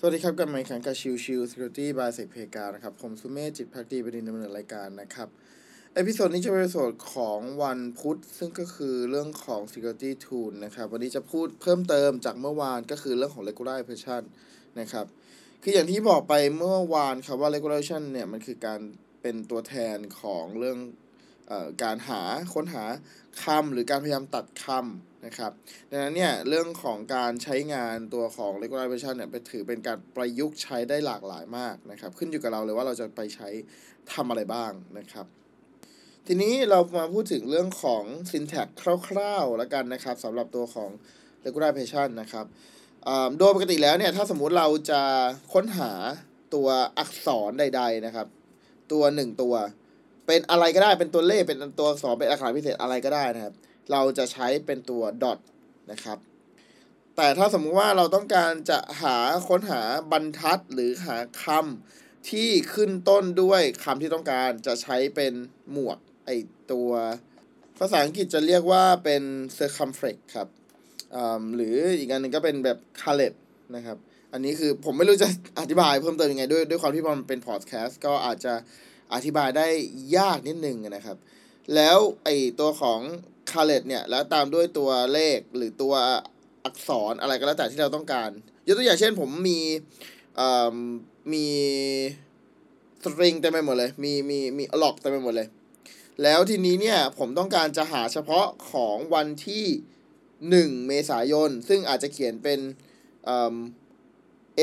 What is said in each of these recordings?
สวัสดีครับกลับมาอีกครั้งกับชิวชิว Security by เซกเพกานะครับ ผมสุเมธจิตภักดีบดินทร์ ดำเนินรายการนะครับ episode นี้จะเป็น episode ของวันพุธ ซึ่งก็คือเรื่องของ Security Tool นะครับ วันนี้จะพูดเพิ่มเติมจากเมื่อวานก็คือเรื่องของ Regulation นะครับ คืออย่างที่บอกไปเมื่อวานครับว่า Regulation เนี่ยมันคือการเป็นตัวแทนของเรื่องออการหาค้นหาคำหรือการพยายามตัดคำ นะครับ ดังนั้นเนี่ยเรื่องของการใช้งานตัวของ regularization เนี่ยไปถือเป็นการประยุกต์ใช้ได้หลากหลายมากนะครับ ขึ้นอยู่กับเราเลยว่าเราจะไปใช้ทำอะไรบ้างนะครับทีนี้เรามาพูดถึงเรื่องของ syntax คร่าวๆแล้วกันนะครับสำหรับตัวของ regularization นะครับโดยปกติแล้วเนี่ยถ้าสมมุติเราจะค้นหาตัวอักษรใด ๆนะครับ ตัวหนึ่งตัว เป็นอะไรก็ได้เป็นตัวเลขเป็นตัวอักษรเป็นอักษรพิเศษอะไรก็ได้นะครับ เราจะใช้เป็นตัว dot นะครับ แต่ถ้าสมมุติว่าเราต้องการจะหาค้นหาบรรทัดหรือหาคำที่ขึ้นต้นด้วยคำที่ต้องการจะใช้เป็นหมวดไอตัว ภาษาอังกฤษจะเรียกว่าเป็น circumflex ครับหรืออีกอันหนึงก็เป็นแบบ caret นะครับอันนี้คือผมไม่รู้จะอธิบายเพิ่มเติมยังไงด้วยด้วยความที่มันเป็นพอดแคสต์ก็อาจจะอธิบายได้ยากนิดนึงนะครับ แล้วไอตัวของ คาเลตเนี่ย แล้วตามด้วยตัวเลขหรือตัวอักษรอะไรก็แล้วแต่ที่เราต้องการ ยกตัวอย่างเช่นผมมีมีสตริงเต็มไปหมดเลย มีมีมีล็อกเต็มไปหมดเลย แล้วทีนี้เนี่ยผมต้องการจะหาเฉพาะของวันที่หนึ่งเมษายน ซึ่งอาจจะเขียนเป็นเอ่อ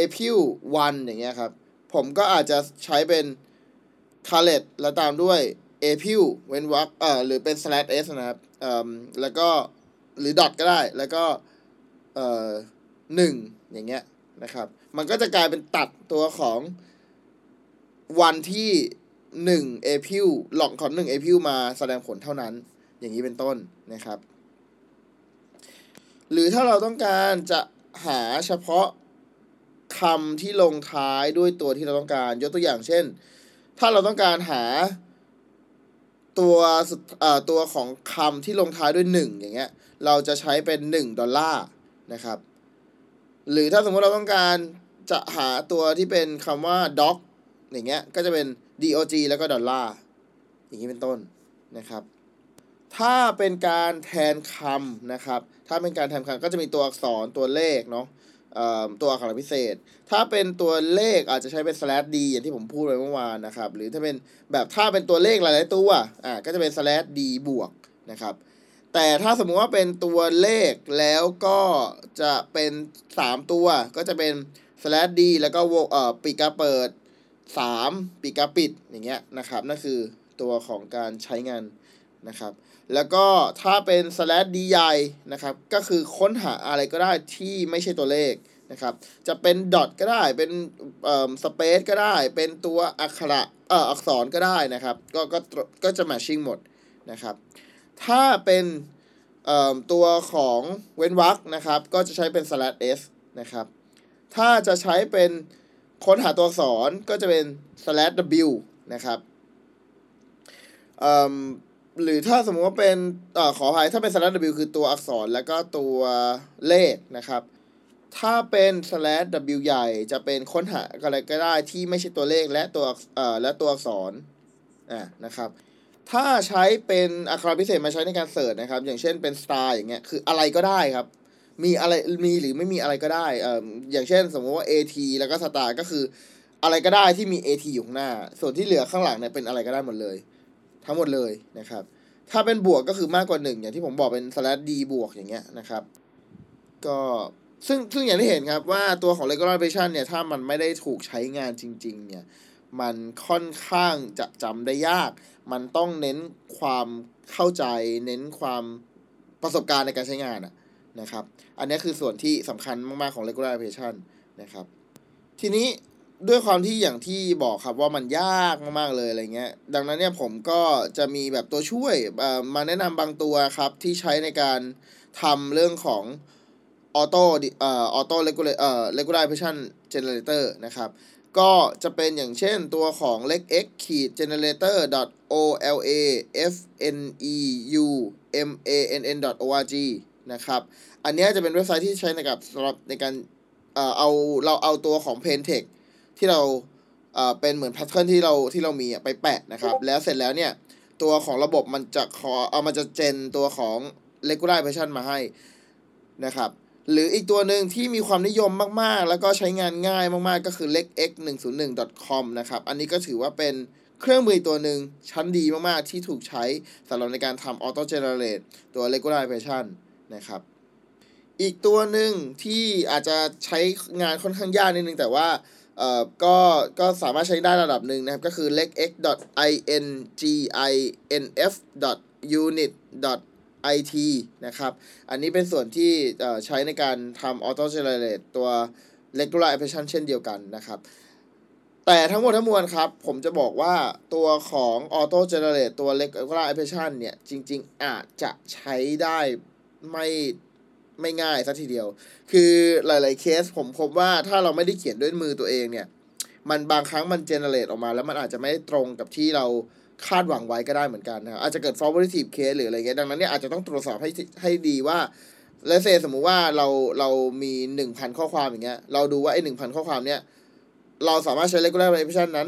April 1อย่างเงี้ยครับ ผมก็อาจจะใช้เป็น c a l e t แล้วตามด้วย a p i l เว้นวรรคเอ่อหรือเป็น slash s นะครับเอ่อแล้วก็หรือ dot ก็ได้แล้วก็เอ่อหนึ่งอย่างเงี้ยนะครับ มันก็จะกลายเป็นตัดตัวของวันที่หนึ่ง a p i l หลอกของหนึ่ง a p i l มาแสดงผลเท่านั้น อย่างนี้เป็นต้นนะครับ หรือถ้าเราต้องการจะหาเฉพาะคำที่ลงท้ายด้วยตัวที่เราต้องการ ยกตัวอย่างเช่น ถ้าเราต้องการหา ตัวตัวของคำที่ลงท้ายด้วยหนึ่งอย่างเงี้ย เราจะใช้เป็นหนึ่งดอลลาร์นะครับ หรือถ้าสมมติเราต้องการจะหาตัวที่เป็นคำว่า doc อย่างเงี้ย ก็จะเป็น dog แล้วก็ดอลลาร์อย่างนี้เป็นต้นนะครับ ถ้าเป็นการแทนคำนะครับ ถ้าเป็นการแทนคำก็จะมีตัวอักษรตัวเลขเนาะ ตัวอักษรพิเศษ ถ้าเป็นตัวเลขอาจจะใช้เป็น slash d อย่างที่ผมพูดไปเมื่อวานนะครับ หรือถ้าเป็นแบบถ้าเป็นตัวเลขหลายๆตัว อ่า ก็จะเป็น slash d บวกนะครับ แต่ถ้าสมมุติว่าเป็นตัวเลขแล้วก็จะเป็น 3 ตัว ก็จะเป็น slash d แล้วก็วงเอ่อปีกาเปิด 3 ปีกาปิดอย่างเงี้ยนะครับ นั่นคือตัวของการใช้งาน นะครับ แล้วก็ถ้าเป็น slash d ใหญ่นะครับ ก็คือค้นหาอะไรก็ได้ที่ไม่ใช่ตัวเลขนะครับ จะเป็น dot ก็ได้ เป็นเอ่อ space ก็ได้ เป็นตัวอักขระเอ่ออักษรก็ได้นะครับ ก็ก็ก็จะ matching หมดนะครับ ถ้าเป็นเอ่อตัวของเว้นวรรคนะครับ ก็จะใช้เป็น slash s นะครับ ถ้าจะใช้เป็นค้นหาตัวอักษรก็จะเป็น slash w นะครับเอ่อ หรือถ้าสมมติว่าเป็นเอ่อขออภัยถ้าเป็น slash w คือตัวอักษรแล้วก็ตัวเลขนะครับ ถ้าเป็น slash w ใหญ่จะเป็นค้นหาอะไรก็ได้ที่ไม่ใช่ตัวเลขและตัวอักเอ่อและตัวอักษรอ่านะครับ ถ้าใช้เป็นอักขระพิเศษมาใช้ในการเสิร์ชนะครับ อย่างเช่นเป็น star อย่างเงี้ยคืออะไรก็ได้ครับ มีอะไรมีหรือไม่มีอะไรก็ได้เอ่ออย่างเช่น สมมติว่า at แล้วก็ star ก็คืออะไรก็ได้ที่มี at อยู่ข้างหน้า ส่วนที่เหลือข้างหลังเนี่ยเป็นอะไรก็ได้หมดเลย ทั้งหมดเลยนะครับ ถ้าเป็นบวกก็คือมากกว่าหนึ่งอย่างที่ผมบอกเป็น slash d บวกอย่างเงี้ยนะครับ ก็ซึ่งซึ่งอย่างที่เห็นครับว่าตัวของ regularization เนี่ย ถ้ามันไม่ได้ถูกใช้งานจริง ๆ เนี่ย มันค่อนข้างจะจำได้ยาก มันต้องเน้นความเข้าใจ เน้นความประสบการณ์ในการใช้งานนะครับ อันนี้คือส่วนที่สำคัญมาก ๆ ของ regularization นะครับ ทีนี้ ด้วยความที่อย่างที่บอกครับว่ามันยากมากๆเลยอะไรเงี้ย ดังนั้นเนี่ยผมก็จะมีแบบตัวช่วยมาแนะนำบางตัวครับที่ใช้ในการทำเรื่องของออโต้เอ่อออโต้เลกูเลอ่อ regularization generator นะครับ ก็จะเป็นอย่างเช่นตัวของ leg x ขีด generator o l a f n e u m a n n org นะครับ อันนี้จะเป็นเว็บไซต์ที่ใช้ในกับสำหรับในการเอ่อเอาเราเอาตัวของ p a i n t e x ที่เราเอ่อเป็นเหมือนแพทเทิร์นที่เราที่เรามีอะไปแปะนะครับ แล้วเสร็จแล้วเนี่ย ตัวของระบบมันจะขอเอามันจะเจนตัวของ regular version มาให้นะครับ หรืออีกตัวหนึ่งที่มีความนิยมมากๆ แล้วก็ใช้งานง่ายมากๆ ก็คือ legx 1 0 1 com นะครับ อันนี้ก็ถือว่าเป็นเครื่องมือตัวหนึ่งชั้นดีมากๆ ที่ถูกใช้สำหรับในการทำ auto generate ตัว regular version นะครับ อีกตัวหนึ่งที่อาจจะใช้งานค่อนข้างยากนิดนึงแต่ว่า เอ่อก็ก็สามารถใช้ได้ระดับหนึ่งนะครับ ก็คือ legx.inginf.unit it นะครับ อันนี้เป็นส่วนที่ใช้ในการทำ auto generate ตัว regular application เช่นเดียวกันนะครับ แต่ทั้งหมดทั้งมวลครับ ผมจะบอกว่าตัวของ auto generate ตัว regular application เนี่ย จริง ๆ อาจจะใช้ได้ไม่ ไม่ง่ายสัทีเดียว คือหลายๆเคสผมพบว่าถ้าเราไม่ได้เขียนด้วยมือตัวเองเนี่ย มันบางครั้งมันเจเนเรตออกมา แล้วมันอาจจะไม่ตรงกับที่เราคาดหวังไว้ก็ได้เหมือนกันนะครับอาจจะเกิด favorite case หรืออะไรเงี้ย ดังนั้นเนี่ยอาจจะต้องตรวจสอบให้ให้ดีว่าและเซสมมุติว่าเราเรามีหนึ่งพันข้อความอย่างเงี้ย เราดูว่าไอ้หนึ่งพันข้อความเนี้ยเราสามารถใช้ regular application นั้น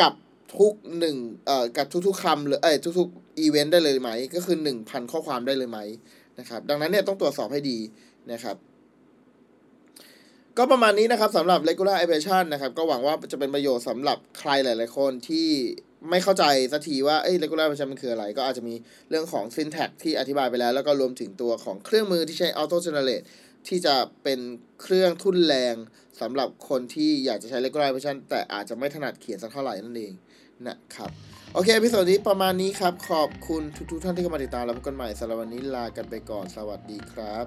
กับทุกหนึ่งเอ่อกับทุกๆคำหรือเอ้ยทุกๆอีเวนต์ได้เลยไหม ก็คือหนึ่งพันข้อความได้เลยไหม นะครับ ดังนั้นเนี่ยต้องตรวจสอบให้ดีนะครับก็ประมาณนี้นะครับสำหรับ regular application นะครับ ก็หวังว่าจะเป็นประโยชน์สำหรับใครหลาย ๆ คนที่ไม่เข้าใจสักทีว่าเอ้ regular application มันคืออะไร ก็อาจจะมีเรื่องของ syntax ที่อธิบายไปแล้ว แล้วก็รวมถึงตัวของเครื่องมือที่ใช้ auto generate ที่จะเป็นเครื่องทุ่นแรงสำหรับคนที่อยากจะใช้ regular application แต่อาจจะไม่ถนัดเขียนสักเท่าไหร่นั่นเองนะครับ โอเคพิโซดนี้ประมาณนี้ครับ ขอบคุณทุกๆท่านที่เข้ามาติดตามแล้วพบกันใหม่สำหรับวันนี้ลากันไปก่อนสวัสดีครับ